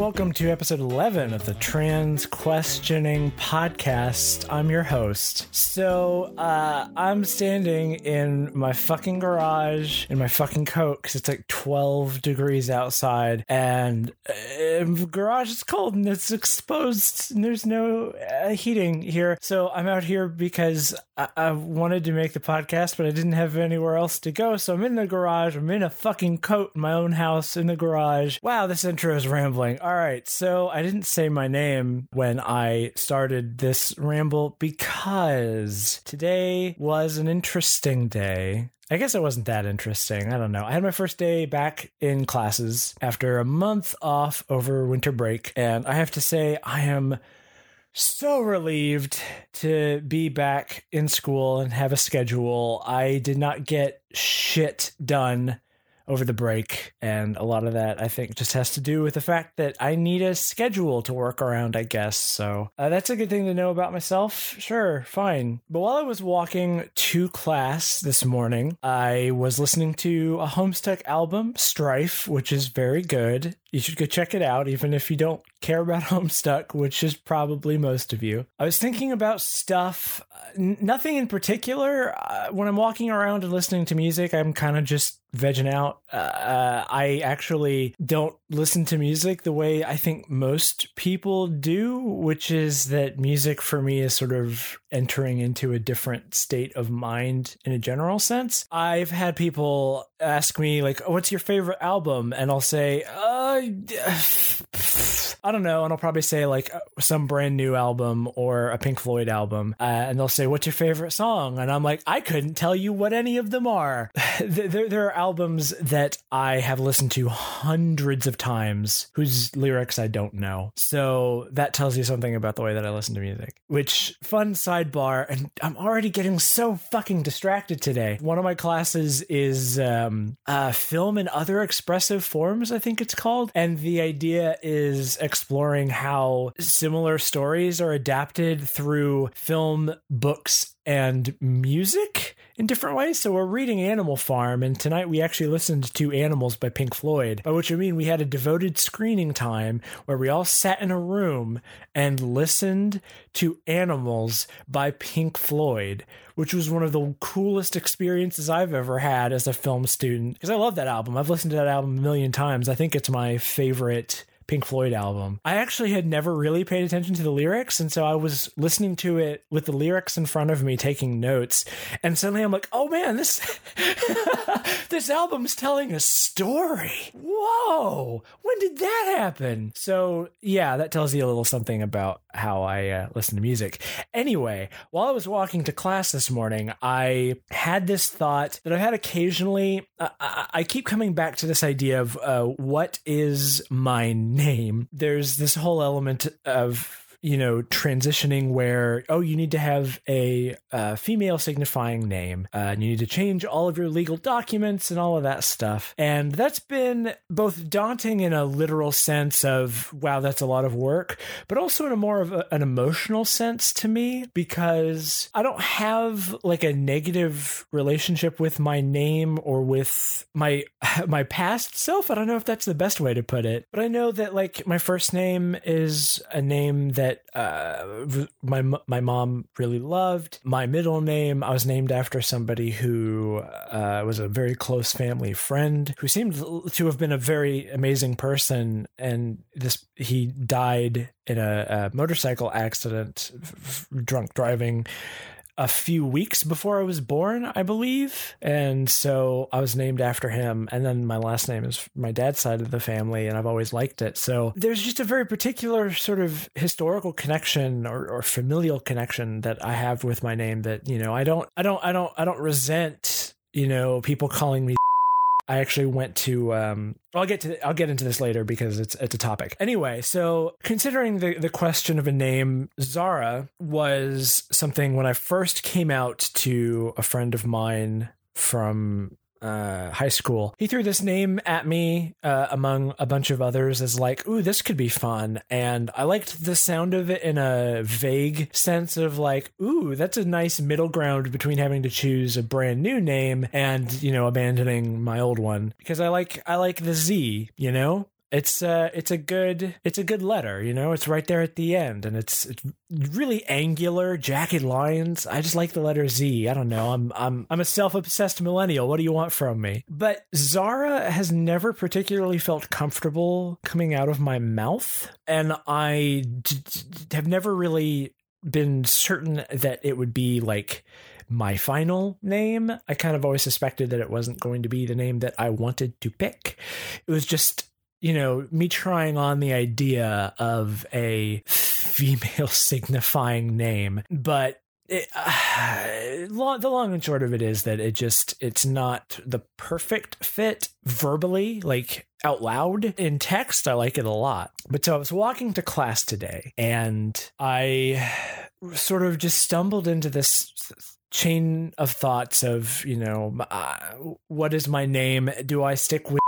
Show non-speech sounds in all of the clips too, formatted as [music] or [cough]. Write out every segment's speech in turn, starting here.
Welcome to episode 11 of the Trans Questioning Podcast. I'm your host. So, uh, I'm standing in my fucking garage in my fucking coat because it's like 12 degrees outside and uh, garage is cold and it's exposed and there's no uh, heating here. So, I'm out here because I-, I wanted to make the podcast, but I didn't have anywhere else to go. So, I'm in the garage. I'm in a fucking coat in my own house in the garage. Wow, this intro is rambling. All right, so I didn't say my name when I started this ramble because today was an interesting day. I guess it wasn't that interesting. I don't know. I had my first day back in classes after a month off over winter break, and I have to say, I am so relieved to be back in school and have a schedule. I did not get shit done over the break. And a lot of that, I think, just has to do with the fact that I need a schedule to work around, I guess. So uh, that's a good thing to know about myself. Sure, fine. But while I was walking to class this morning, I was listening to a Homestuck album, Strife, which is very good. You should go check it out, even if you don't care about [laughs] Homestuck, which is probably most of you. I was thinking about stuff, uh, n- nothing in particular. Uh, when I'm walking around and listening to music, I'm kind of just vegging out. Uh, I actually don't listen to music the way I think most people do, which is that music for me is sort of entering into a different state of mind in a general sense. I've had people ask me, like, what's your favorite album? And I'll say, uh, [sighs] I don't know. And I'll probably say like some brand new album or a Pink Floyd album. Uh, and they'll say, What's your favorite song? And I'm like, I couldn't tell you what any of them are. [laughs] there, there are albums that I have listened to hundreds of times whose lyrics I don't know. So that tells you something about the way that I listen to music. Which, fun sidebar, and I'm already getting so fucking distracted today. One of my classes is um, uh, film and other expressive forms, I think it's called. And the idea is exploring how similar stories are adapted through film, books, and music in different ways. So we're reading Animal Farm, and tonight we actually listened to Animals by Pink Floyd, by which I mean we had a devoted screening time where we all sat in a room and listened to Animals by Pink Floyd, which was one of the coolest experiences I've ever had as a film student. Because I love that album. I've listened to that album a million times. I think it's my favorite Pink Floyd album. I actually had never really paid attention to the lyrics, and so I was listening to it with the lyrics in front of me, taking notes, and suddenly I'm like, "Oh man, this [laughs] this album's telling a story! Whoa, when did that happen?" So yeah, that tells you a little something about how I uh, listen to music. Anyway, while I was walking to class this morning, I had this thought that I've had occasionally. Uh, I, I keep coming back to this idea of uh, what is my name. There's this whole element of you know, transitioning where, oh, you need to have a female signifying name, uh, and you need to change all of your legal documents and all of that stuff. And that's been both daunting in a literal sense of, wow, that's a lot of work, but also in a more of a, an emotional sense to me because I don't have like a negative relationship with my name or with my [laughs] my past self. I don't know if that's the best way to put it, but I know that like my first name is a name that that uh, my my mom really loved. My middle name, I was named after somebody who uh, was a very close family friend who seemed to have been a very amazing person, and this he died in a, a motorcycle accident, f- drunk driving a few weeks before I was born, I believe. And so I was named after him. And then my last name is my dad's side of the family, and I've always liked it. So there's just a very particular sort of historical connection or, or familial connection that I have with my name that, you know, I don't, I don't, I don't, I don't resent, you know, people calling me I actually went to. Um, I'll get to. I'll get into this later because it's it's a topic. Anyway, so considering the the question of a name, Zara was something when I first came out to a friend of mine from uh, high school. He threw this name at me uh, among a bunch of others as like, "Ooh, this could be fun," and I liked the sound of it in a vague sense of like, "Ooh, that's a nice middle ground between having to choose a brand new name and you know abandoning my old one." Because I like I like the Z, you know. It's uh it's a good it's a good letter you know? It's right there at the end and it's, it's really angular jagged lines. I just like the letter z. I don't know. I'm i'm i'm a self-obsessed millennial. What do you want from me? But zara has never particularly felt comfortable coming out of my mouth and I d- d- have never really been certain that it would be like my final name. I kind of always suspected that it wasn't going to be the name that I wanted to pick. It was just you know, me trying on the idea of a female [laughs] signifying name, but it, uh, the long and short of it is that it just it's not the perfect fit verbally like out loud. In text i like it a lot. But so i was walking to class today and i sort of just stumbled into this chain of thoughts of you know uh, what is my name? Do i stick with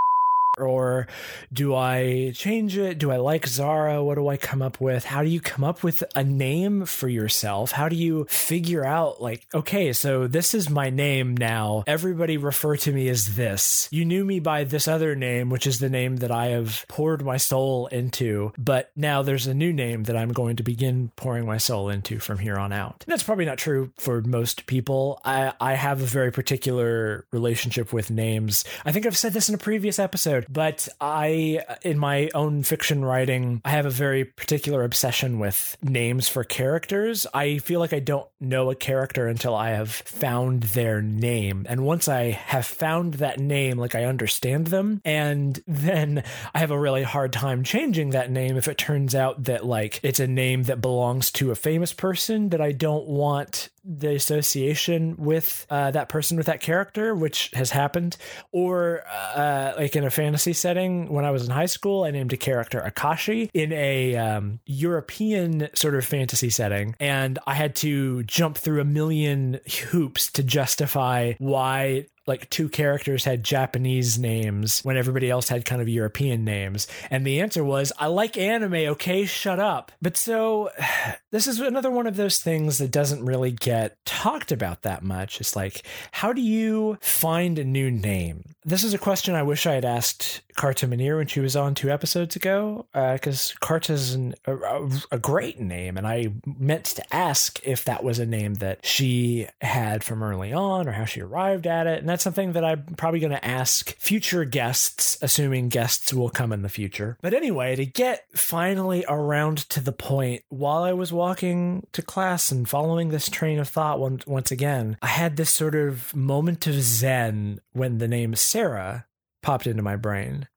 or do I change it? Do I like Zara? What do I come up with? How do you come up with a name for yourself? How do you figure out, like, okay, so this is my name now. Everybody refer to me as this. You knew me by this other name, which is the name that I have poured my soul into, but now there's a new name that I'm going to begin pouring my soul into from here on out. And that's probably not true for most people. I, I have a very particular relationship with names. I think I've said this in a previous episode but I, in my own fiction writing, I have a very particular obsession with names for characters. I feel like I don't know a character until I have found their name. And once I have found that name, like I understand them, and then I have a really hard time changing that name if it turns out that like it's a name that belongs to a famous person that I don't want the association with uh, that person with that character, which has happened, or uh, like in a fantasy setting. When I was in high school, I named a character Akashi in a um, European sort of fantasy setting, and I had to jump through a million hoops to justify why like two characters had Japanese names when everybody else had kind of European names. And the answer was, I like anime, okay, shut up. But so [sighs] this is another one of those things that doesn't really get talked about that much. It's like, how do you find a new name? This is a question I wish I had asked Karta Manir when she was on two episodes ago, because uh, Karta's an, a, a great name. And I meant to ask if that was a name that she had from early on or how she arrived at it. And that's something that I'm probably going to ask future guests, assuming guests will come in the future. But anyway, to get finally around to the point while I was walking to class and following this train of thought once, once again, I had this sort of moment of zen when the name Sarah popped into my brain.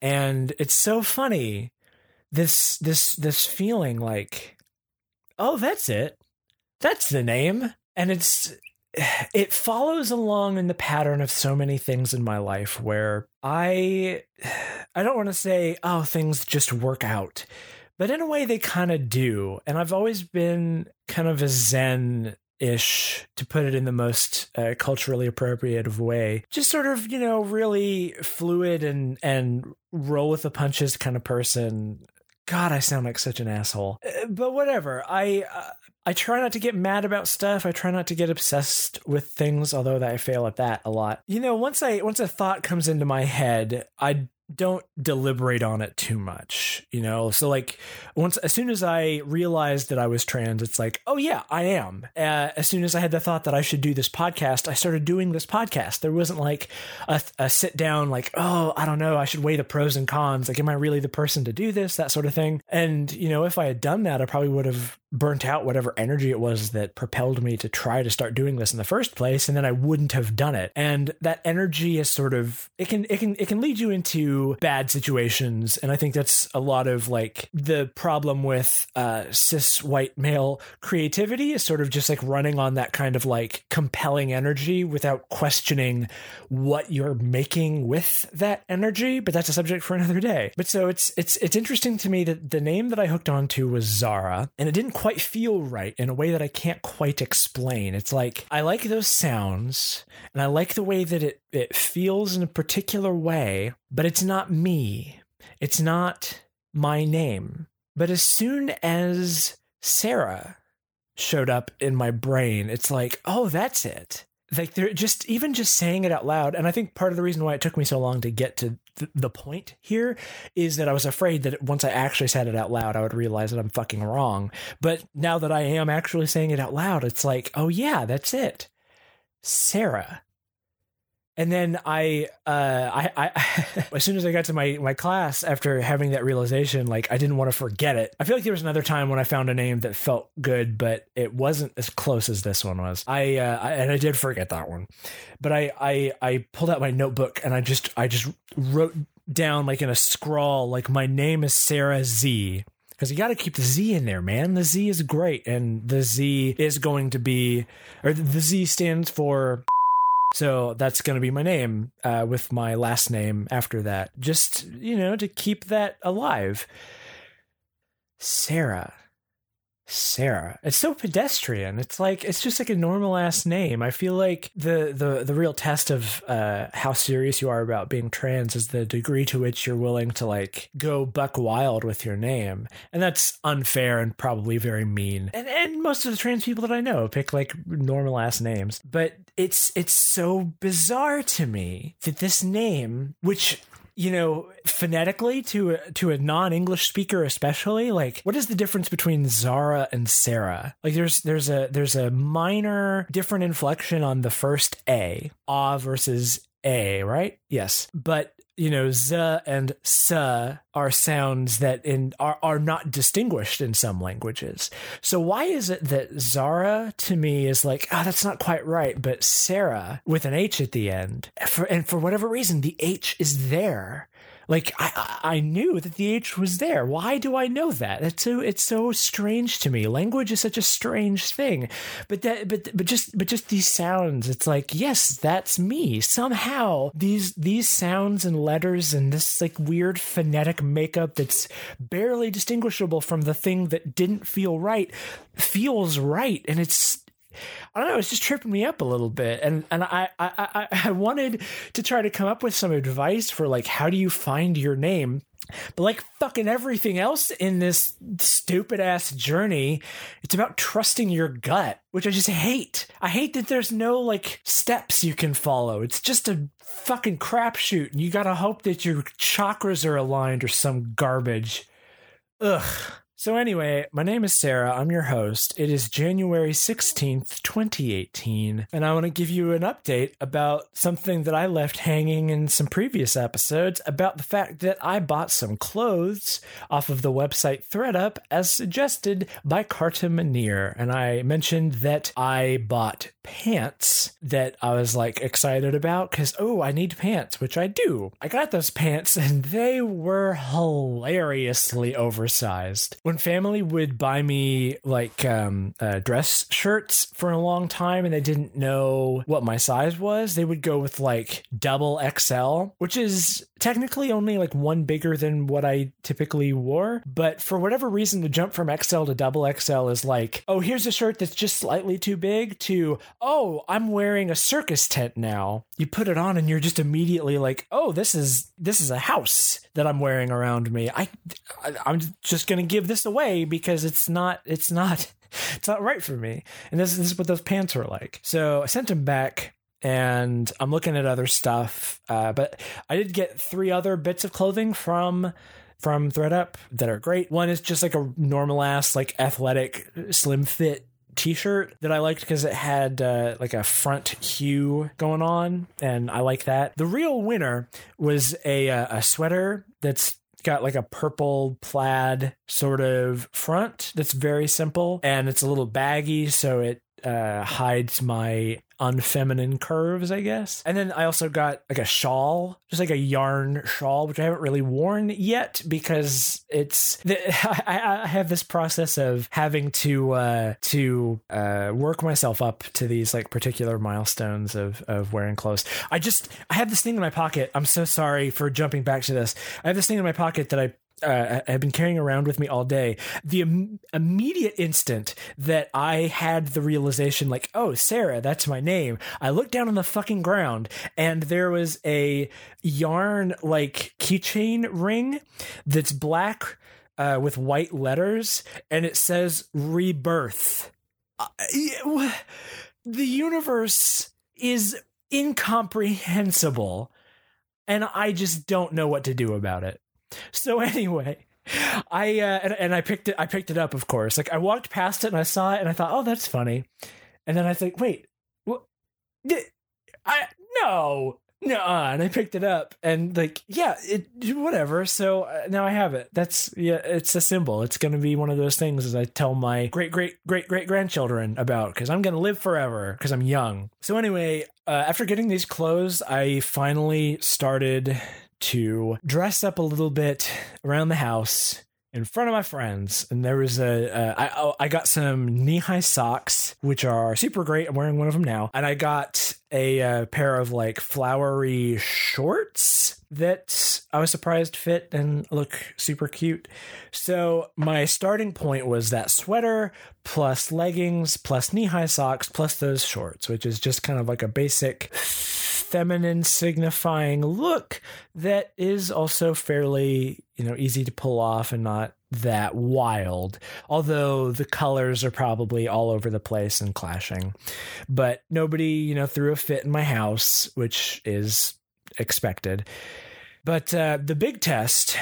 And it's so funny this this this feeling like oh that's it that's the name and it's [sighs] it follows along in the pattern of so many things in my life where I [sighs] I don't want to say oh things just work out but in a way they kind of do and I've always been kind of a zen ish to put it in the most uh, culturally appropriate way. Just sort of you know really fluid and and roll with the punches kind of person. God i sound like such an asshole. Uh, but whatever i uh, I try not to get mad about stuff. I try not to get obsessed with things, although I fail at that a lot. You know, once I once a thought comes into my head, I don't deliberate on it too much, you know? So, like, once, as soon as I realized that I was trans, it's like, oh, yeah, I am. Uh, as soon as I had the thought that I should do this podcast, I started doing this podcast. There wasn't like a, a sit down, like, oh, I don't know, I should weigh the pros and cons. Like, am I really the person to do this? That sort of thing. And, you know, if I had done that, I probably would have burnt out whatever energy it was that propelled me to try to start doing this in the first place and then I wouldn't have done it. And that energy is sort of it can it can it can lead you into bad situations and I think that's a lot of like the problem with uh cis white male creativity is sort of just like running on that kind of like compelling energy without questioning what you're making with that energy, but that's a subject for another day. But so it's it's it's interesting to me that the name that I hooked onto was Zara and it didn't quite feel right in a way that I can't quite explain. It's like I like those sounds and I like the way that it, it feels in a particular way, but it's not me. It's not my name. But as soon as Sarah showed up in my brain, it's like, oh, that's it. Like they're just even just saying it out loud, and I think part of the reason why it took me so long to get to th- the point here is that I was afraid that once I actually said it out loud, I would realize that I'm fucking wrong. But now that I am actually saying it out loud, it's like, oh yeah, that's it. Sarah. And then I, uh, I, I [laughs] as soon as I got to my my class after having that realization, like I didn't want to forget it. I feel like there was another time when I found a name that felt good, but it wasn't as close as this one was. I, uh, I and I did forget that one, but I, I, I pulled out my notebook and I just, I just wrote down like in a scrawl, like my name is Sarah Z because you got to keep the Z in there, man. The Z is great, and the Z is going to be, or the Z stands for. So that's going to be my name uh, with my last name after that. Just, you know, to keep that alive. Sarah. Sarah. It's so pedestrian. It's like it's just like a normal ass name. I feel like the the the real test of uh, how serious you are about being trans is the degree to which you're willing to like go buck wild with your name, and that's unfair and probably very mean. And and most of the trans people that I know pick like normal ass names, but it's it's so bizarre to me that this name, which you know, phonetically to a, to a non-English speaker especially, like what is the difference between Zara and Sarah? Like there's there's a there's a minor different inflection on the first A, ah versus a, right? Yes. But you know, z and s are sounds that in are, are not distinguished in some languages. So why is it that Zara to me is like, oh, that's not quite right, but Sarah with an H at the end, for, and for whatever reason, the H is there. Like I, I knew that the H was there. Why do I know that? It's so it's so strange to me. Language is such a strange thing, but that but but just but just these sounds. It's like yes, that's me. Somehow these these sounds and letters and this like weird phonetic makeup that's barely distinguishable from the thing that didn't feel right feels right, and it's I don't know, it's just tripping me up a little bit. And and I, I [laughs] I wanted to try to come up with some advice for like how do you find your name? But like fucking everything else in this stupid ass journey, it's about trusting your gut, which I just hate. I hate that there's no like steps you can follow. It's just a fucking crapshoot, and you gotta hope that your chakras are aligned or some garbage. Ugh. So, anyway, my name is Sarah. I'm your host. It is January 16th, 2018, and I want to give you an update about something that I left hanging in some previous episodes about the fact that I bought some clothes off of the website ThredUp as suggested by Carta Manir. And I mentioned that I bought pants that I was like excited about because, oh, I need pants, which I do. I got those pants and they were hilariously oversized when family would buy me like um, uh, dress shirts for a long time and they didn't know what my size was, they would go with like double XL, which is technically only like one bigger than what I typically wore. But for whatever reason, the jump from XL to double XL is like, oh, here's a shirt that's just slightly too big to, oh, I'm wearing a circus tent now. You put it on and you're just immediately like, oh, this is this is a house that I'm wearing around me. I, I I'm just gonna give this away because it's not it's not [laughs] it's not right for me. And this, this is what those pants were like. So I sent them back and I'm looking at other stuff. Uh, but I did get three other bits of clothing from from ThredUp that are great. One is just like a normal ass, like athletic, slim fit t-shirt that I liked because it had uh, like a front hue going on, and I like that. The real winner was a uh, a sweater that's got like a purple plaid sort of front that's very simple and it's a little baggy so it uh, hides my unfeminine curves, I guess. And then I also got like a shawl, just like a yarn shawl, which I haven't really worn yet because it's the, [laughs] I, I, have this process of having to uh, to uh, work myself up to these like particular milestones of of wearing clothes. I just I have this thing in my pocket. I'm so sorry for jumping back to this. I have this thing in my pocket that I uh, I have been carrying around with me all day. The Im- immediate instant that I had the realization, like, oh, Sarah, that's my name, I looked down on the fucking ground and there was a yarn like keychain ring that's black uh, with white letters and it says rebirth. Uh, the universe is incomprehensible and I just don't know what to do about it. [laughs] So anyway, I uh, and, and I picked it. I picked it up, of course. Like I walked past it and I saw it and I thought, oh, that's funny. And then I think, wait, what? I no, no, and I picked it up and like, yeah, it whatever. So uh, now I have it. That's yeah, it's a symbol. It's going to be one of those things as I tell my great great great great grandchildren about because I'm going to live forever because I'm young. So anyway, uh, after getting these clothes, I finally started to dress up a little bit around the house in front of my friends, and there was a. Uh, I, oh, I got some knee high socks, which are super great. I'm wearing one of them now, and I got a uh, pair of like flowery shorts that I was surprised fit and look super cute. So my starting point was that sweater plus leggings plus knee high socks plus those shorts, which is just kind of like a basic feminine signifying look that is also fairly, you know, easy to pull off and not that wild. Although the colors are probably all over the place and clashing. But nobody, you know, threw a fit in my house, which is expected. But uh, the big test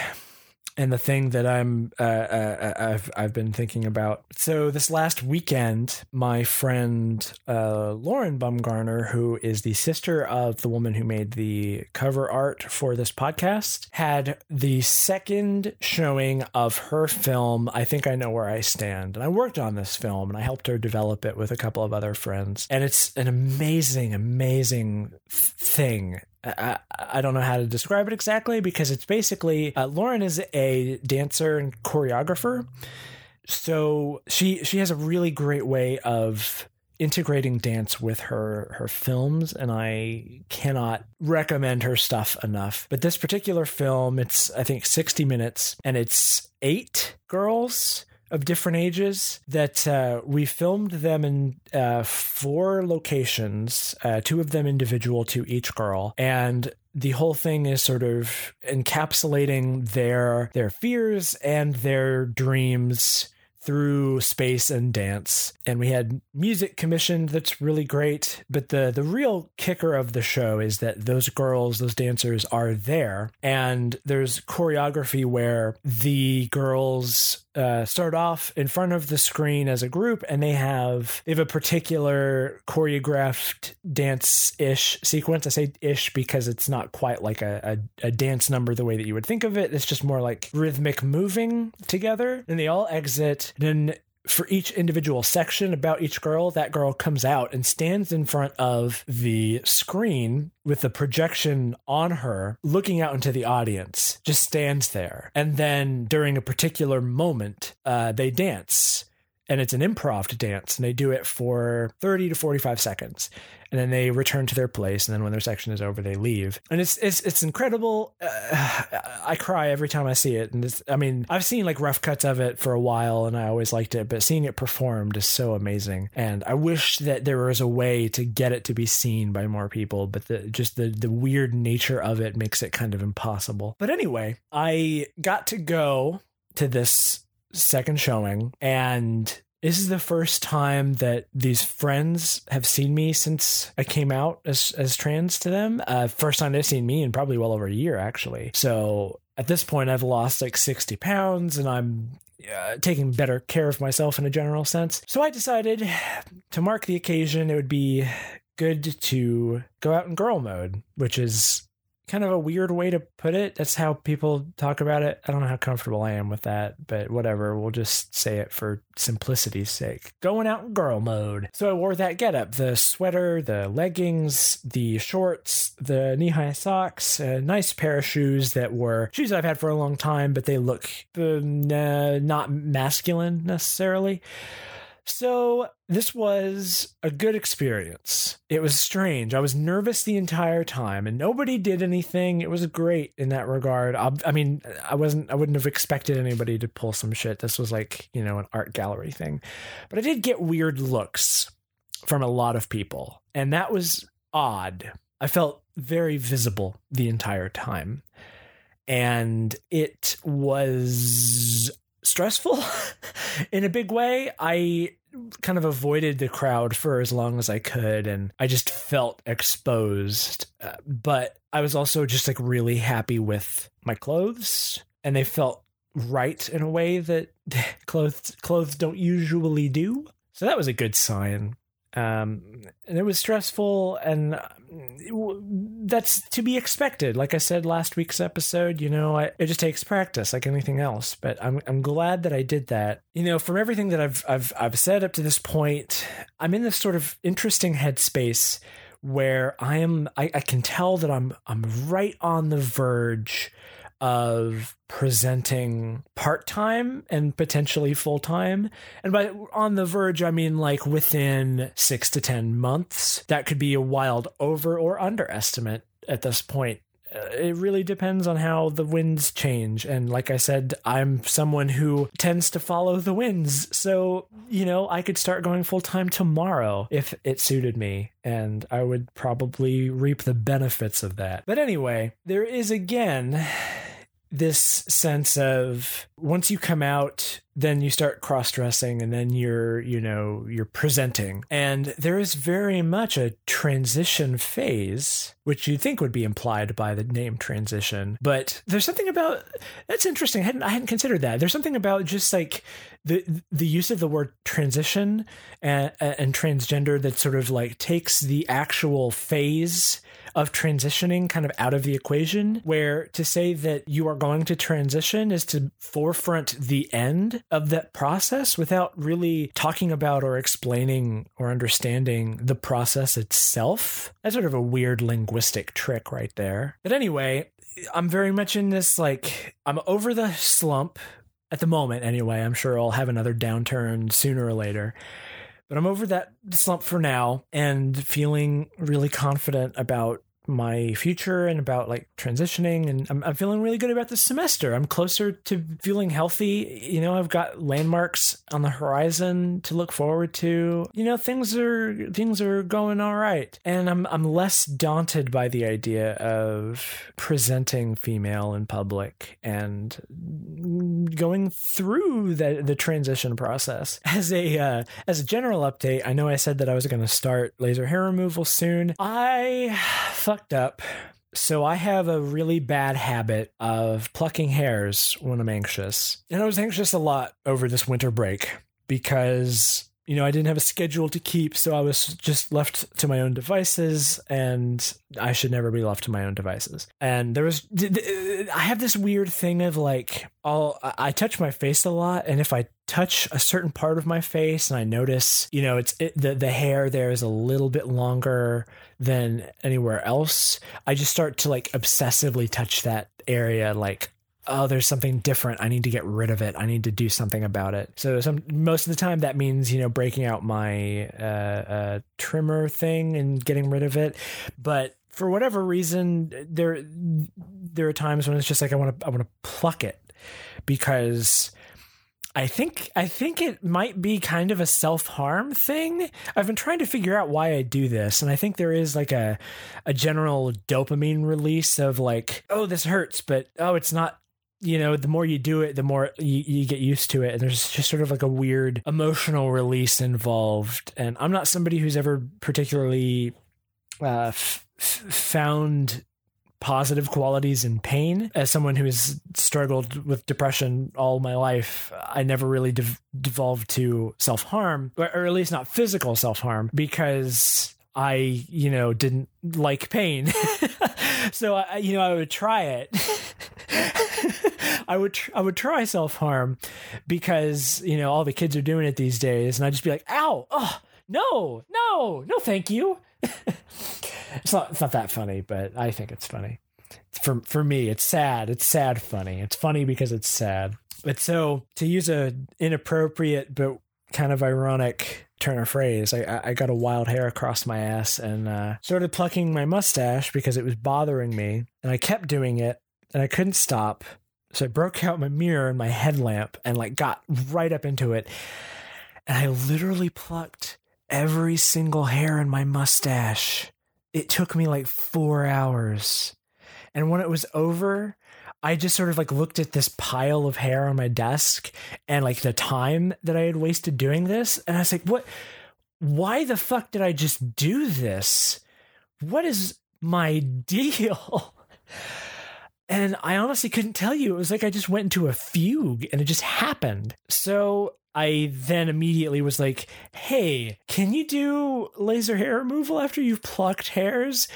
and the thing that I'm uh, uh, uh, I've I've been thinking about. So this last weekend, my friend uh, Lauren Bumgarner, who is the sister of the woman who made the cover art for this podcast, had the second showing of her film. I think I know where I stand, and I worked on this film and I helped her develop it with a couple of other friends, and it's an amazing, amazing thing I, I don't know how to describe it exactly because it's basically uh, Lauren is a dancer and choreographer. So she she has a really great way of integrating dance with her her films and I cannot recommend her stuff enough. But this particular film, it's I think 60 minutes and it's eight girls of different ages that uh, we filmed them in uh, four locations, uh, two of them individual to each girl. And the whole thing is sort of encapsulating their their fears and their dreams through space and dance. And we had music commissioned that's really great. But the the real kicker of the show is that those girls, those dancers are there. And there's choreography where the girls uh, start off in front of the screen as a group and they have they have a particular choreographed dance ish sequence. I say ish because it's not quite like a, a, a, dance number the way that you would think of it. It's just more like rhythmic moving together and they all exit then for each individual section about each girl, that girl comes out and stands in front of the screen with the projection on her, looking out into the audience, just stands there. And then during a particular moment, uh, they dance. And it's an improv dance, and they do it for 30 to 45 seconds and then they return to their place and then when their section is over they leave. And it's it's it's incredible. Uh, [sighs] i cry every time i see it. And it's i mean i've seen like rough cuts of it for a while and i always liked it but seeing it performed is so amazing. And i wish that there was a way to get it to be seen by more people but the just the the weird nature of it makes it kind of impossible. But anyway i got to go to this second showing and this is the first time that these friends have seen me since I came out as as trans to them. Uh, first time they've seen me in probably well over a year, actually. So at this point, I've lost like sixty pounds, and I'm uh, taking better care of myself in a general sense. So I decided to mark the occasion, it would be good to go out in girl mode, which is kind of a weird way to put it. That's how people talk about it. I don't know how comfortable I am with that, but whatever. We'll just say it for simplicity's sake. Going out in girl mode. So I wore that getup the sweater, the leggings, the shorts, the knee high socks, a nice pair of shoes that were shoes I've had for a long time, but they look uh, not masculine necessarily. So this was a good experience. It was strange. I was nervous the entire time and nobody did anything. It was great in that regard. I, I, mean, I wasn't, I wouldn't have expected anybody to pull some shit. This was like, you know, an art gallery thing. But I did get weird looks from a lot of people. And that was odd. I felt very visible the entire time. And it was stressful [laughs] in a big way. I kind of avoided the crowd for as long as I could and I just felt exposed. Uh, but I was also just like really happy with my clothes and they felt right in a way that [laughs] clothes clothes don't usually do. So that was a good sign. Um, and it was stressful, and uh, that's to be expected. Like I said last week's episode, you know, I, it just takes practice, like anything else. But I'm I'm glad that I did that. You know, from everything that I've I've I've said up to this point, I'm in this sort of interesting headspace where I am. I, I can tell that I'm I'm right on the verge of presenting part time and potentially full time. And by on the verge, I mean like within six to 10 months. That could be a wild over or underestimate at this point. Uh, it really depends on how the winds change. And like I said, I'm someone who tends to follow the winds. So, you know, I could start going full time tomorrow if it suited me. And I would probably reap the benefits of that. But anyway, there is again this sense of once you come out then you start cross dressing and then you're you know you're presenting. And there is very much a transition phase which you'd think would be implied by the name transition. But there's something about that's interesting. I hadn't, I hadn't considered that. There's something about just like the the use of the word transition and, and transgender that sort of like takes the actual phase of transitioning kind of out of the equation, where to say that you are going to transition is to forefront the end of that process without really talking about or explaining or understanding the process itself. That's sort of a weird linguistic trick right there. But anyway, I'm very much in this like, I'm over the slump at the moment anyway. I'm sure I'll have another downturn sooner or later. But I'm over that slump for now and feeling really confident about my future and about like transitioning and I'm, I'm, feeling really good about this semester. I'm closer to feeling healthy. You know i've got landmarks on the horizon to look forward to. You know things are things are going all right. And i'm i'm less daunted by the idea of presenting female in public and going through the the transition process. [laughs] As a uh, as a general update i know i said that i was going to start laser hair removal soon. I fucked up. So I have a really bad habit of plucking hairs when I'm anxious. And I was anxious a lot over this winter break because you know, I didn't have a schedule to keep, so I was just left to my own devices, and I should never be left to my own devices. And there was, I have this weird thing of like, I'll, I touch my face a lot, and if I touch a certain part of my face and I notice, you know, it's it, the the hair there is a little bit longer than anywhere else, I just start to like obsessively touch that area like oh, there's something different. I need to get rid of it. I need to do something about it. So some most of the time that means you know breaking out my uh, uh, trimmer thing and getting rid of it. But for whatever reason, there there are times when it's just like I want to I want to pluck it because. I think I think it might be kind of a self-harm thing. I've been trying to figure out why I do this and I think there is like a a general dopamine release of like oh this hurts but oh it's not you know, the more you do it, the more you, you, get used to it. And there's just sort of like a weird emotional release involved. And I'm not somebody who's ever particularly uh, f- found positive qualities in pain. As someone who has struggled with depression all my life, I never really de- devolved to self harm, or, or at least not physical self harm, because I, you know, didn't like pain. [laughs] so I, you know, I would try it. [laughs] [laughs] I would tr- I would try self harm because you know all the kids are doing it these days, and I'd just be like, "Ow! Oh no, no, no, thank you." [laughs] it's not it's not that funny, but I think it's funny. For for me, it's sad. It's sad funny. It's funny because it's sad. But so to use a inappropriate but kind of ironic turn of phrase, I, I got a wild hair across my ass and uh, started plucking my mustache because it was bothering me. And I kept doing it and I couldn't stop. So I broke out my mirror and my headlamp and like got right up into it. And I literally plucked every single hair in my mustache. It took me like four hours. And when it was over, I just sort of like looked at this pile of hair on my desk and like the time that I had wasted doing this. And I was like, what? Why the fuck did I just do this? What is my [laughs] deal? And I honestly couldn't tell you. It was like I just went into a fugue and it just happened. So I then immediately was like, hey, can you do laser hair removal after you've plucked hairs?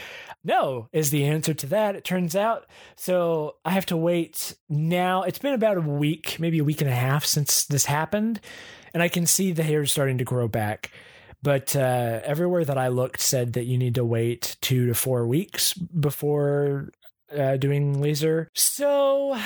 No, is the answer to that, it turns out. So I have to wait now. It's been about a week, maybe a week and a half since this happened. And I can see the hair starting to grow back. But uh, everywhere that I looked said that you need to wait two to four weeks before uh, doing laser. So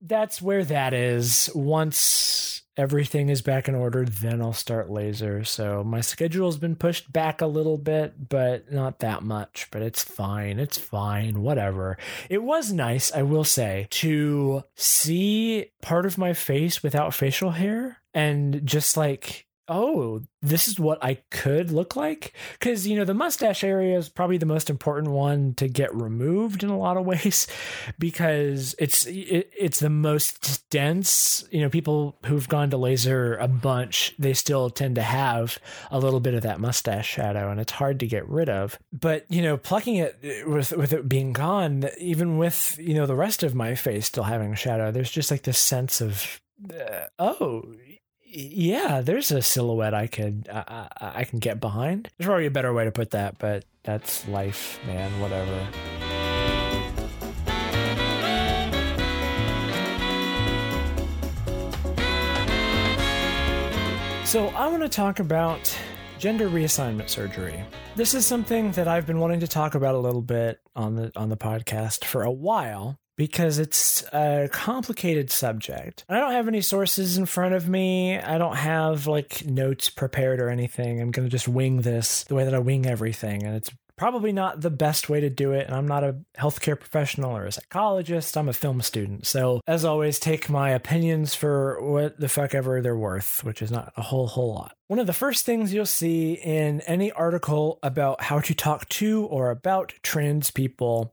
that's where that is. Once everything is back in order, then I'll start laser. So my schedule's been pushed back a little bit, but not that much. But it's fine. It's fine. Whatever. It was nice, I will say, to see part of my face without facial hair and just like oh, this is what I could look like? Because, you know, the mustache area is probably the most important one to get removed in a lot of [laughs] ways because it's it, it's the most dense. You know, people who've gone to laser a bunch, they still tend to have a little bit of that mustache shadow and it's hard to get rid of. But, you know, plucking it with with it being gone, even with, you know, the rest of my face still having a shadow, there's just like this sense of uh, oh yeah, there's a silhouette I could I, I, I can get behind. There's probably a better way to put that, but that's life, man. Whatever. So I want to talk about gender reassignment surgery. This is something that I've been wanting to talk about a little bit on the on the podcast for a while because it's a complicated subject. I don't have any sources in front of me. I don't have like notes prepared or anything. I'm going to just wing this the way that I wing everything. And it's probably not the best way to do it. And I'm not a healthcare professional or a psychologist. I'm a film student. So, as always, take my opinions for what the fuck ever they're worth, which is not a whole, whole lot. One of the first things you'll see in any article about how to talk to or about trans people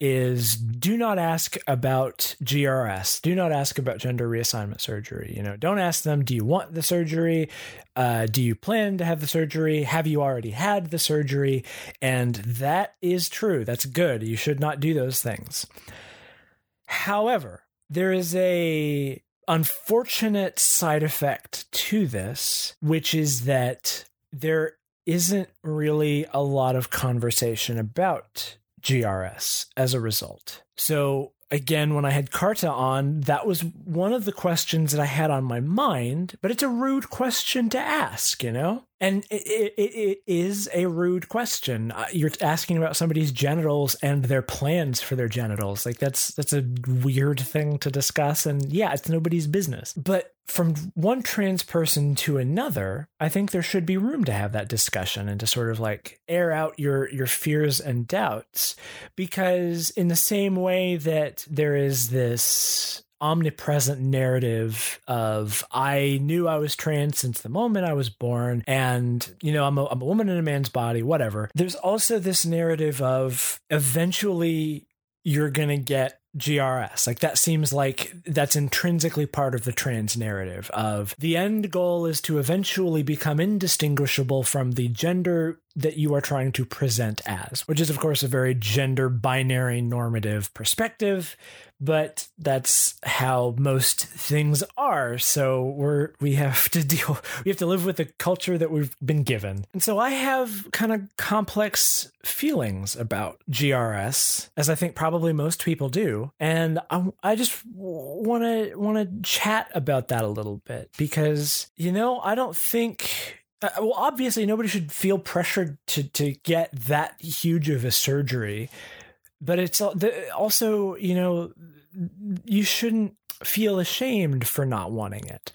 is do not ask about GRS. Do not ask about gender reassignment surgery. You know, don't ask them, do you want the surgery? Uh, do you plan to have the surgery? Have you already had the surgery? And that is true. That's good. You should not do those things. However, there is a unfortunate side effect to this, which is that there isn't really a lot of conversation about GRS as a result. So again, when I had Carta on, that was one of the questions that I had on my mind, but it's a rude question to ask, you know? And it, it, it is a rude question. Uh, you're asking about somebody's genitals and their plans for their genitals. Like that's that's a weird thing to discuss and yeah, it's nobody's business. But from one trans person to another, I think there should be room to have that discussion and to sort of like air out your your fears and doubts because in the same way that there is this omnipresent narrative of I knew I was trans since the moment I was born, and you know I'm a, I'm a woman in a man's body, whatever. There's also this narrative of eventually you're gonna get GRS. Like that seems like that's intrinsically part of the trans narrative of the end goal is to eventually become indistinguishable from the gender that you are trying to present as, which is of course a very gender binary normative perspective, but that's how most things are. So we're we have to [laughs] deal we have to live with the culture that we've been given. And so I have kind of complex feelings about GRS as I think probably most people do. And I, I just want to want to chat about that a little bit because you know, I don't think uh, well, obviously, nobody should feel pressured to to get that huge of a surgery, but it's also you know you shouldn't feel ashamed for not wanting it.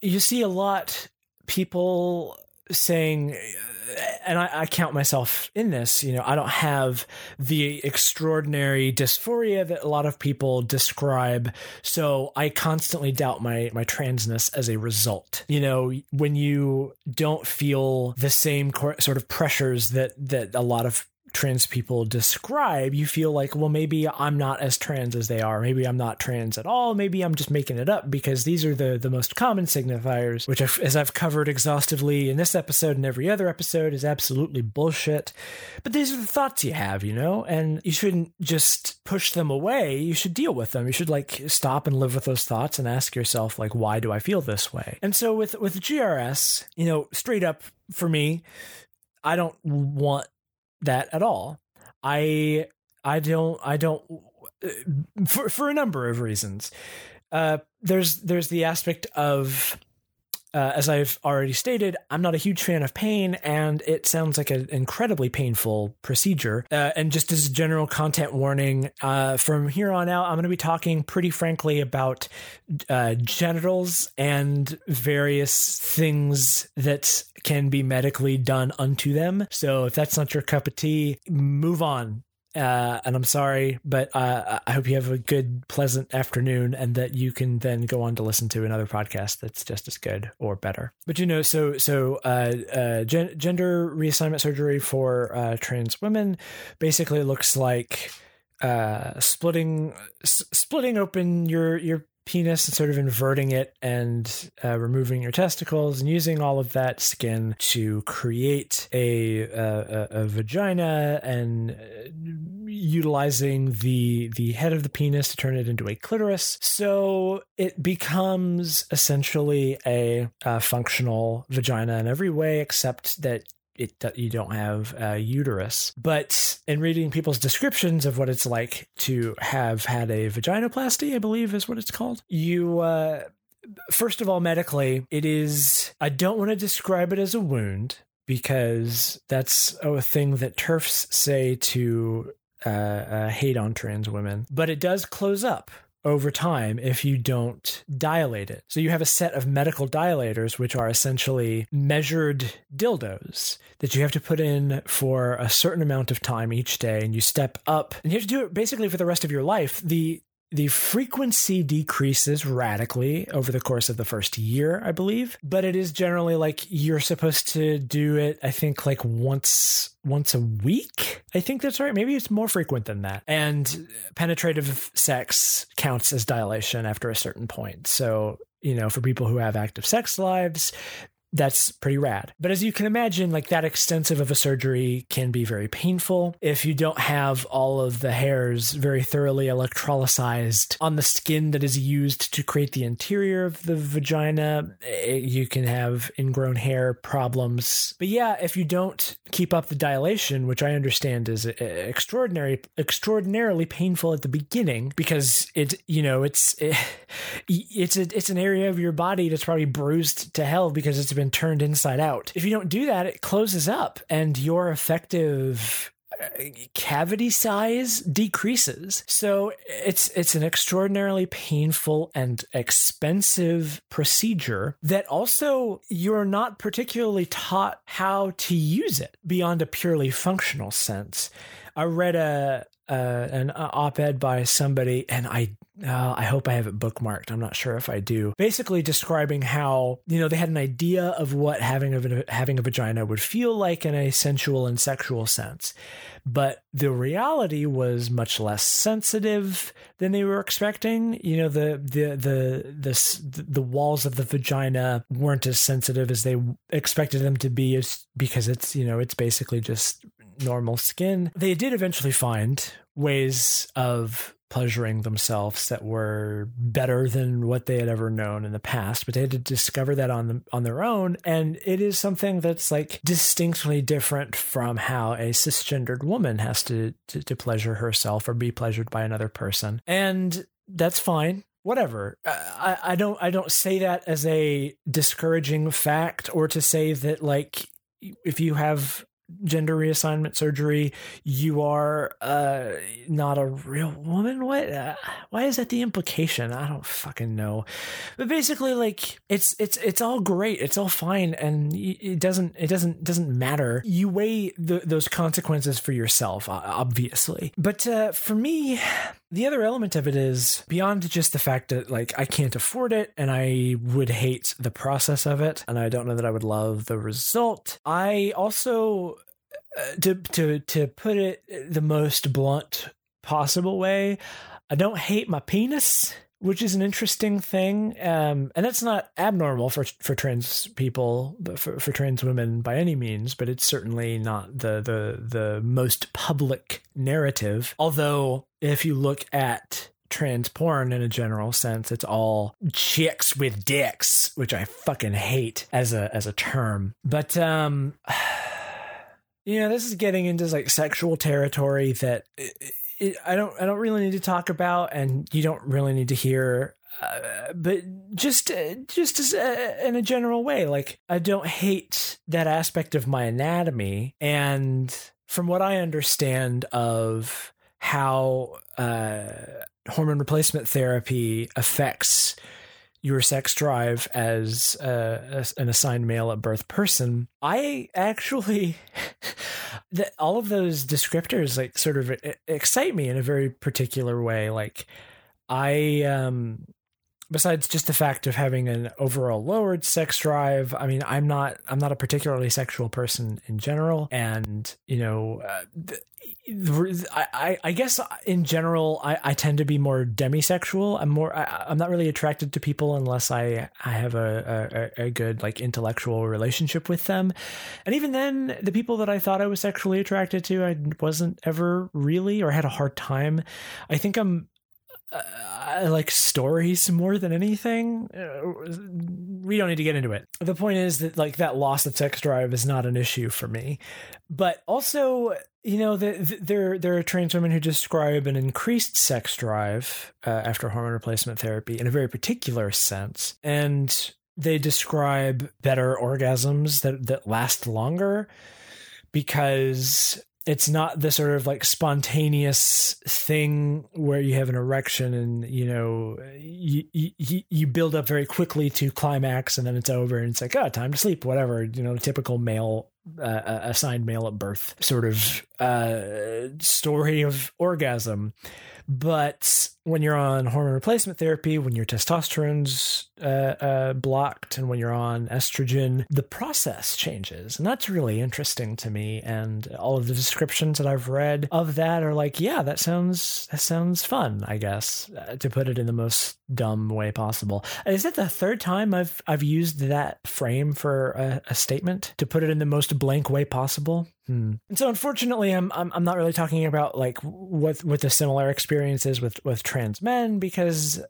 You see a lot people saying and I, I, count myself in this, you know, I don't have the extraordinary dysphoria that a lot of people describe. So I constantly doubt my, my transness as a result. You know, when you don't feel the same sort of pressures that, that a lot of trans people describe, you feel like, well, maybe I'm not as trans as they are. Maybe I'm not trans at all. Maybe I'm just making it up because these are the, the most common signifiers, which, I've, as I've covered exhaustively in this episode and every other episode, is absolutely bullshit. But these are the thoughts you have, you know, and you shouldn't just push them away. You should deal with them. You should like stop and live with those thoughts and ask yourself, like, why do I feel this way? And so with with GRS, you know, straight up for me, I don't want that at all. I I don't I don't for for a number of reasons. Uh, there's there's the aspect of uh, as I've already stated, I'm not a huge fan of pain, and it sounds like an incredibly painful procedure. Uh, and just as a general content warning, uh, from here on out, I'm going to be talking pretty frankly about uh, genitals and various things that can be medically done unto them. So if that's not your cup of tea, move on. Uh, and I'm sorry, but uh, I hope you have a good, pleasant afternoon, and that you can then go on to listen to another podcast that's just as good or better. But you know, so so uh, uh gen- gender reassignment surgery for uh, trans women basically looks like uh, splitting s- splitting open your your penis and sort of inverting it and uh, removing your testicles and using all of that skin to create a, a, a vagina and uh, utilizing the the head of the penis to turn it into a clitoris. So it becomes essentially a, a functional vagina in every way except that it you don't have a uterus. But in reading people's descriptions of what it's like to have had a vaginoplasty, I believe is what it's called, you uh, first of all, medically, it is. I don't want to describe it as a wound because that's a thing that TERFs say to uh, uh, hate on trans women, but it does close up over time if you don't dilate it. So you have a set of medical dilators, which are essentially measured dildos that you have to put in for a certain amount of time each day, and you step up, and you have to do it basically for the rest of your life. The the frequency decreases radically over the course of the first year, I believe, but it is generally like you're supposed to do it I think like once once a week. I think that's right. Maybe it's more frequent than that. And penetrative sex counts as dilation after a certain point. So you know, for people who have active sex lives, that's pretty rad. But as you can imagine, like that extensive of a surgery can be very painful. If you don't have all of the hairs very thoroughly electrolyzed on the skin that is used to create the interior of the vagina, eh, you can have ingrown hair problems. But yeah, if you don't keep up the dilation, which I understand is eh, extraordinary, extraordinarily painful at the beginning because it, you know, it's it, [laughs] it's a, it's an area of your body that's probably bruised to hell because it's been been turned inside out. If you don't do that, it closes up and your effective uh, cavity size decreases. So it's it's an extraordinarily painful and expensive procedure that also you're not particularly taught how to use it beyond a purely functional sense. I read a uh, an op-ed by somebody, and I uh, I hope I have it bookmarked. I'm not sure if I do. Basically, describing how you know they had an idea of what having a having a vagina would feel like in a sensual and sexual sense, but the reality was much less sensitive than they were expecting. You know, the the the the the walls of the vagina weren't as sensitive as they expected them to be, because it's you know it's basically just normal skin. They did eventually find ways of pleasuring themselves that were better than what they had ever known in the past but they had to discover that on them on their own. And it is something that's like distinctly different from how a cisgendered woman has to to, to pleasure herself or be pleasured by another person. And that's fine. Whatever. Uh, I, I don't i don't say that as a discouraging fact or to say that like if you have gender reassignment surgery, you are uh, not a real woman. What? Uh, why is that the implication? I don't fucking know. But basically, like it's it's it's all great. It's all fine, and it doesn't it doesn't doesn't matter. You weigh the, those consequences for yourself, obviously. But uh, for me, the other element of it is beyond just the fact that like I can't afford it and I would hate the process of it and I don't know that I would love the result. I also uh, to to to put it the most blunt possible way, I don't hate my penis, which is an interesting thing, um, and that's not abnormal for for trans people, for, for trans women by any means. But it's certainly not the the the most public narrative. Although, if you look at trans porn in a general sense. It's all chicks with dicks, which I fucking hate as a as a term. But um [sighs] you know, this is getting into like sexual territory that it, I don't I don't really need to talk about and you don't really need to hear uh, but just uh, just as, uh, in a general way like I don't hate that aspect of my anatomy. And from what I understand of how uh, hormone replacement therapy affects your sex drive as uh, an assigned male at birth person, I actually [laughs] that all of those descriptors like sort of excite me in a very particular way. Like I um besides just the fact of having an overall lowered sex drive i mean i'm not i'm not a particularly sexual person in general and you know uh, I, I guess in general I, I tend to be more demisexual. I'm more I, am not really attracted to people unless I I have a, a, a good like intellectual relationship with them, and even then the people that I thought I was sexually attracted to I wasn't ever really or had a hard time. I think I'm I like stories more than anything. Uh, we don't need to get into it. The point is that like that loss of sex drive is not an issue for me, but also you know the, the, there there are trans women who describe an increased sex drive uh, after hormone replacement therapy in a very particular sense, and they describe better orgasms that that last longer because it's not the sort of like spontaneous thing where you have an erection and you know you, you you build up very quickly to climax and then it's over and it's like oh time to sleep whatever you know typical male uh, assigned male at birth sort of uh, story of orgasm but when you're on hormone replacement therapy, when your testosterone's uh, uh, blocked, and when you're on estrogen, the process changes, and that's really interesting to me. And all of the descriptions that I've read of that are like, yeah, that sounds that sounds fun. I guess uh, to put it in the most dumb way possible. Is it the third time I've I've used that frame for a, a statement to put it in the most blank way possible? Hmm. And so, unfortunately, I'm, I'm I'm not really talking about like what what the similar experiences with with trans men because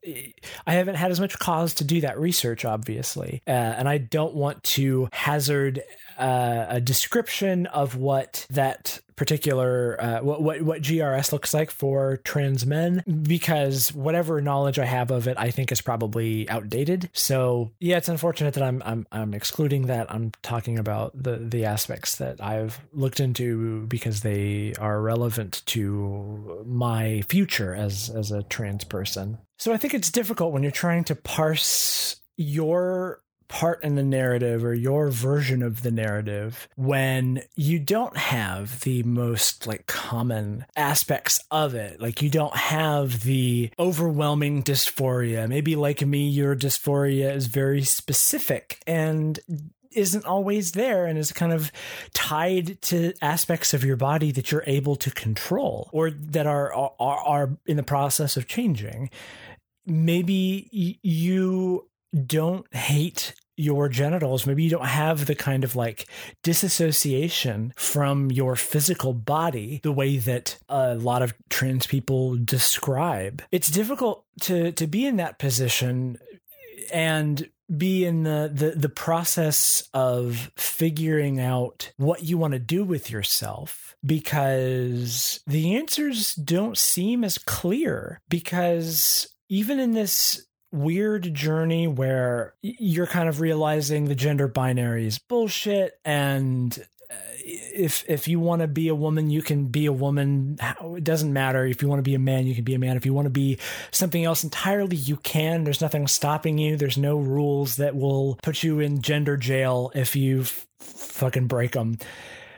I haven't had as much cause to do that research, obviously, uh, and I don't want to hazard uh, a description of what that particular uh, what, what what GRS looks like for trans men because whatever knowledge I have of it I think is probably outdated. So yeah, it's unfortunate that I'm I'm I'm excluding that. I'm talking about the the aspects that I've looked into because they are relevant to my future as as a trans person. So I think it's difficult when you're trying to parse your part in the narrative or your version of the narrative when you don't have the most like common aspects of it. Like you don't have the overwhelming dysphoria. Maybe like me, your dysphoria is very specific and isn't always there and is kind of tied to aspects of your body that you're able to control or that are are, are in the process of changing maybe you don't hate your genitals, maybe you don't have the kind of like disassociation from your physical body the way that a lot of trans people describe. It's difficult to to be in that position and be in the, the the process of figuring out what you want to do with yourself because the answers don't seem as clear because even in this weird journey where you're kind of realizing the gender binary is bullshit and uh, if if you want to be a woman you can be a woman. It doesn't matter. If you want to be a man you can be a man. If you want to be something else entirely you can. There's nothing stopping you. There's no rules that will put you in gender jail if you f- fucking break them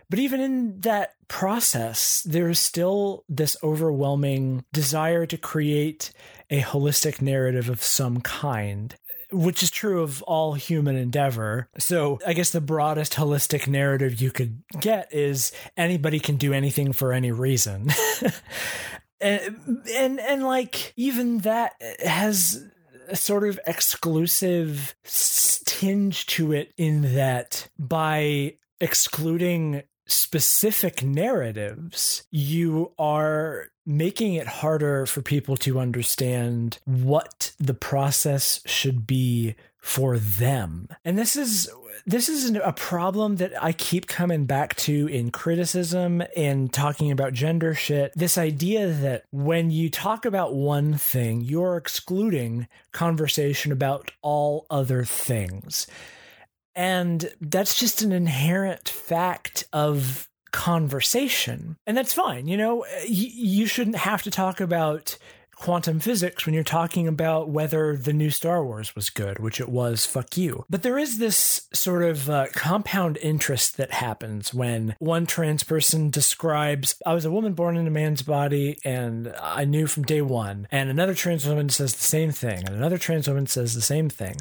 but even in that process, there is still this overwhelming desire to create a holistic narrative of some kind which is true of all human endeavor. So I guess the broadest holistic narrative you could get is anybody can do anything for any reason. [laughs] and, and and like even that has a sort of exclusive tinge to it in that by excluding specific narratives, you are making it harder for people to understand what the process should be for them. And this is this is a problem that I keep coming back to in criticism and talking about gender shit. This idea that when you talk about one thing, you're excluding conversation about all other things. And that's just an inherent fact of conversation. And that's fine. You know, you shouldn't have to talk about quantum physics when you're talking about whether the new Star Wars was good, which it was, fuck you. But there is this sort of uh, compound interest that happens when one trans person describes, I was a woman born in a man's body and I knew from day one. And another trans woman says the same thing, and another trans woman says the same thing.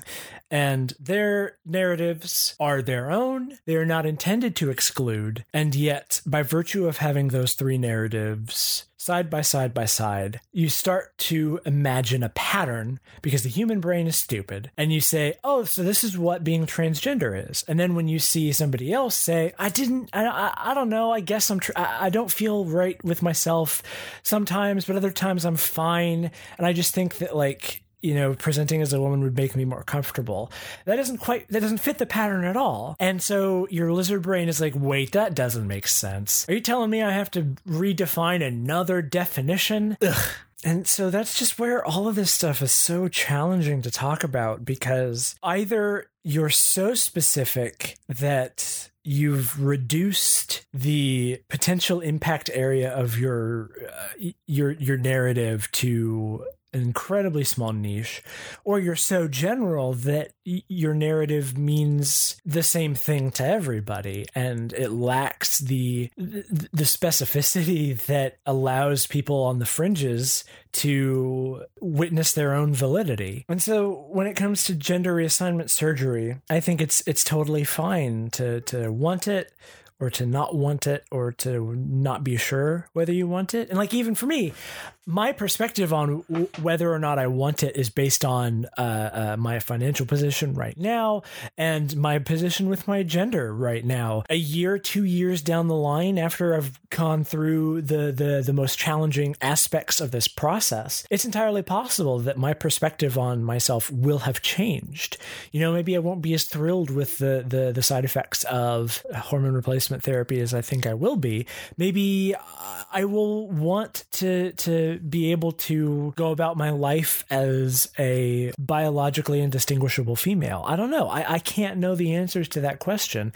And their narratives are their own. They are not intended to exclude. And yet, by virtue of having those three narratives, side by side by side, you start to imagine a pattern because the human brain is stupid. And you say, oh, so this is what being transgender is. And then when you see somebody else say, I didn't, I, I, I don't know, I guess I'm, tr- I, I don't feel right with myself sometimes, but other times I'm fine. And I just think that like, you know, presenting as a woman would make me more comfortable. That doesn't quite, that doesn't fit the pattern at all. And so your lizard brain is like, wait, that doesn't make sense. Are you telling me I have to redefine another definition? Ugh. And so that's just where all of this stuff is so challenging to talk about because either you're so specific that you've reduced the potential impact area of your uh, your your narrative to incredibly small niche, or you're so general that y- your narrative means the same thing to everybody, and it lacks the the specificity [laughs] that allows people on the fringes to witness their own validity. And so, when it comes to gender reassignment surgery, I think it's it's totally fine to to want it or to not want it or to not be sure whether you want it. And like even for me, my perspective on w- whether or not I want it is based on uh, uh, my financial position right now and my position with my gender right now. A year, two years down the line, after I've gone through the the the most challenging aspects of this process, it's entirely possible that my perspective on myself will have changed. You know, maybe I won't be as thrilled with the the, the side effects of hormone replacement therapy as I think I will be. Maybe I will want to to be able to go about my life as a biologically indistinguishable female? I don't know. I, I can't know the answers to that question.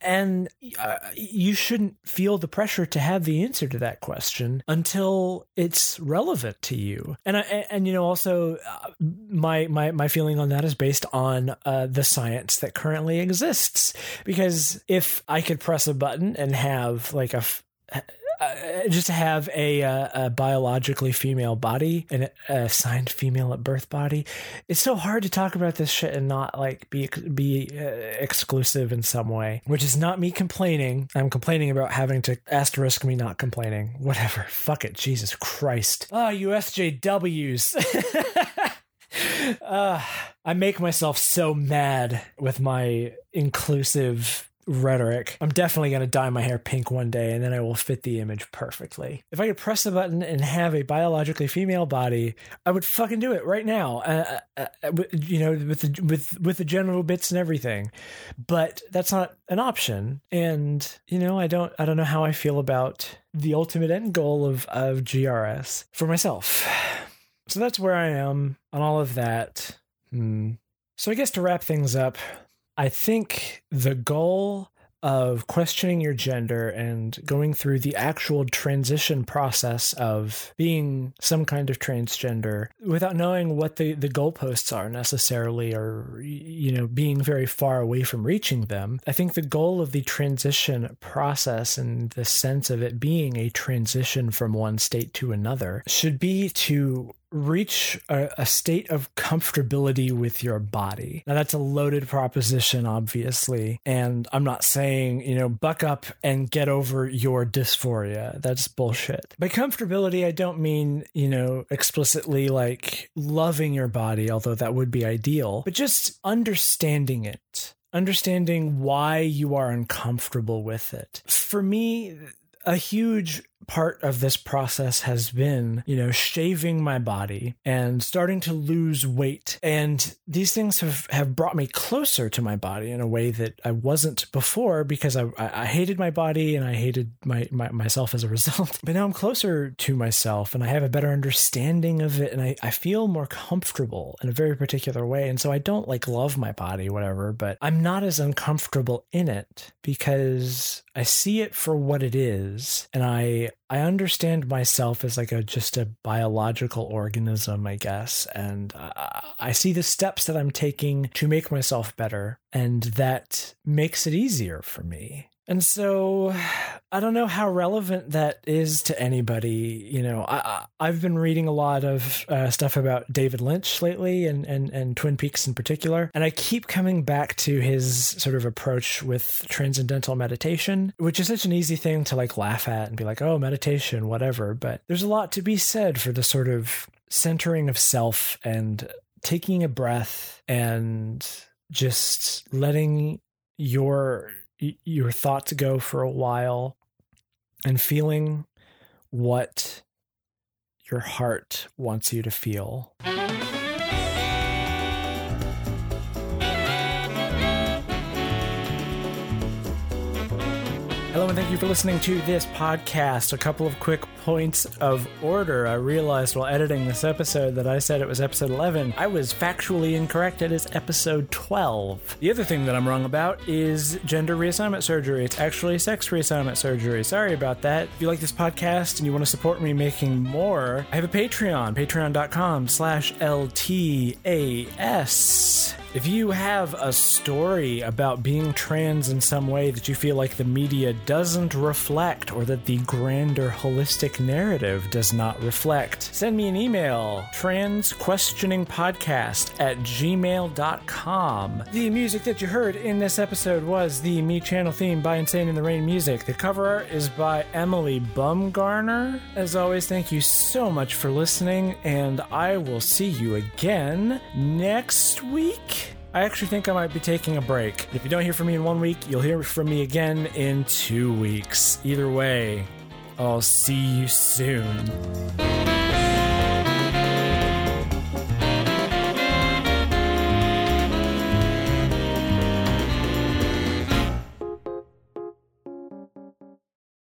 And uh, you shouldn't feel the pressure to have the answer to that question until it's relevant to you. And I, and, you know, also uh, my, my, my feeling on that is based on uh, the science that currently exists. Because if I could press a button and have like a uh, just have a, uh, a, biologically female body and a assigned female at birth body, it's so hard to talk about this shit and not like be be uh, exclusive in some way. Which is not me complaining. I'm complaining about having to asterisk me not complaining. Whatever. Fuck it. Jesus Christ. Ah, oh, USJWs. uh, [laughs] I make myself so mad with my inclusive rhetoric. I'm definitely going to dye my hair pink one day and then I will fit the image perfectly. If I could press a button and have a biologically female body, I would fucking do it right now. Uh, uh, uh, you know, with the, with with the genital bits and everything. But that's not an option. And you know, I don't I don't know how I feel about the ultimate end goal of of GRS for myself. So that's where I am on all of that. Hmm. So I guess to wrap things up, I think the goal of questioning your gender and going through the actual transition process of being some kind of transgender without knowing what the, the goalposts are necessarily or you know being very far away from reaching them i think the goal of the transition process and the sense of it being a transition from one state to another should be to reach a, a, state of comfortability with your body. Now, that's a loaded proposition, obviously. And I'm not saying, you know, buck up and get over your dysphoria. That's bullshit. By comfortability, I don't mean, you know, explicitly like loving your body, although that would be ideal, but just understanding it understanding why you are uncomfortable with it. For me, a huge part of this process has been, you know, shaving my body and starting to lose weight. And these things have, have brought me closer to my body in a way that I wasn't before because I, I hated my body and I hated my, my myself as a [laughs] result. But now I'm closer to myself and I have a better understanding of it and I, I feel more comfortable in a very particular way. And so I don't like love my body, whatever, but I'm not as uncomfortable in it because I see it for what it is and I I understand myself as like a just a biological organism, I guess, and uh, I see the steps that I'm taking to make myself better, and that makes it easier for me. And so I don't know how relevant that is to anybody. You know, I, I've been reading a lot of uh, stuff about David Lynch lately and, and, and Twin Peaks in particular. And I keep coming back to his sort of approach with transcendental meditation, which is such an easy thing to like laugh at and be like, oh, meditation, whatever. But there's a lot to be said for the sort of centering of self and taking a breath and just letting your your thoughts go for a while and feeling what your heart wants you to feel. Thank you for listening to this podcast. A couple of quick points of order. I realized while editing this episode that I said it was episode 11. I was factually incorrect. It is episode 12. The other thing that I'm wrong about is gender reassignment surgery. It's actually sex reassignment surgery. Sorry about that. If you like this podcast and you want to support me making more, I have a Patreon, patreon.com slash LTAS. If you have a story about being trans in some way that you feel like the media doesn't reflect or that the grander holistic narrative does not reflect, send me an email transquestioningpodcast at gmail.com. The music that you heard in this episode was the Mii Channel theme by Insane in the Rain Music. The cover art is by Emily Bumgarner. As always, thank you so much for listening, and I will see you again next week. I actually think I might be taking a break. If you don't hear from me in one week, you'll hear from me again in two weeks. Either way, I'll see you soon.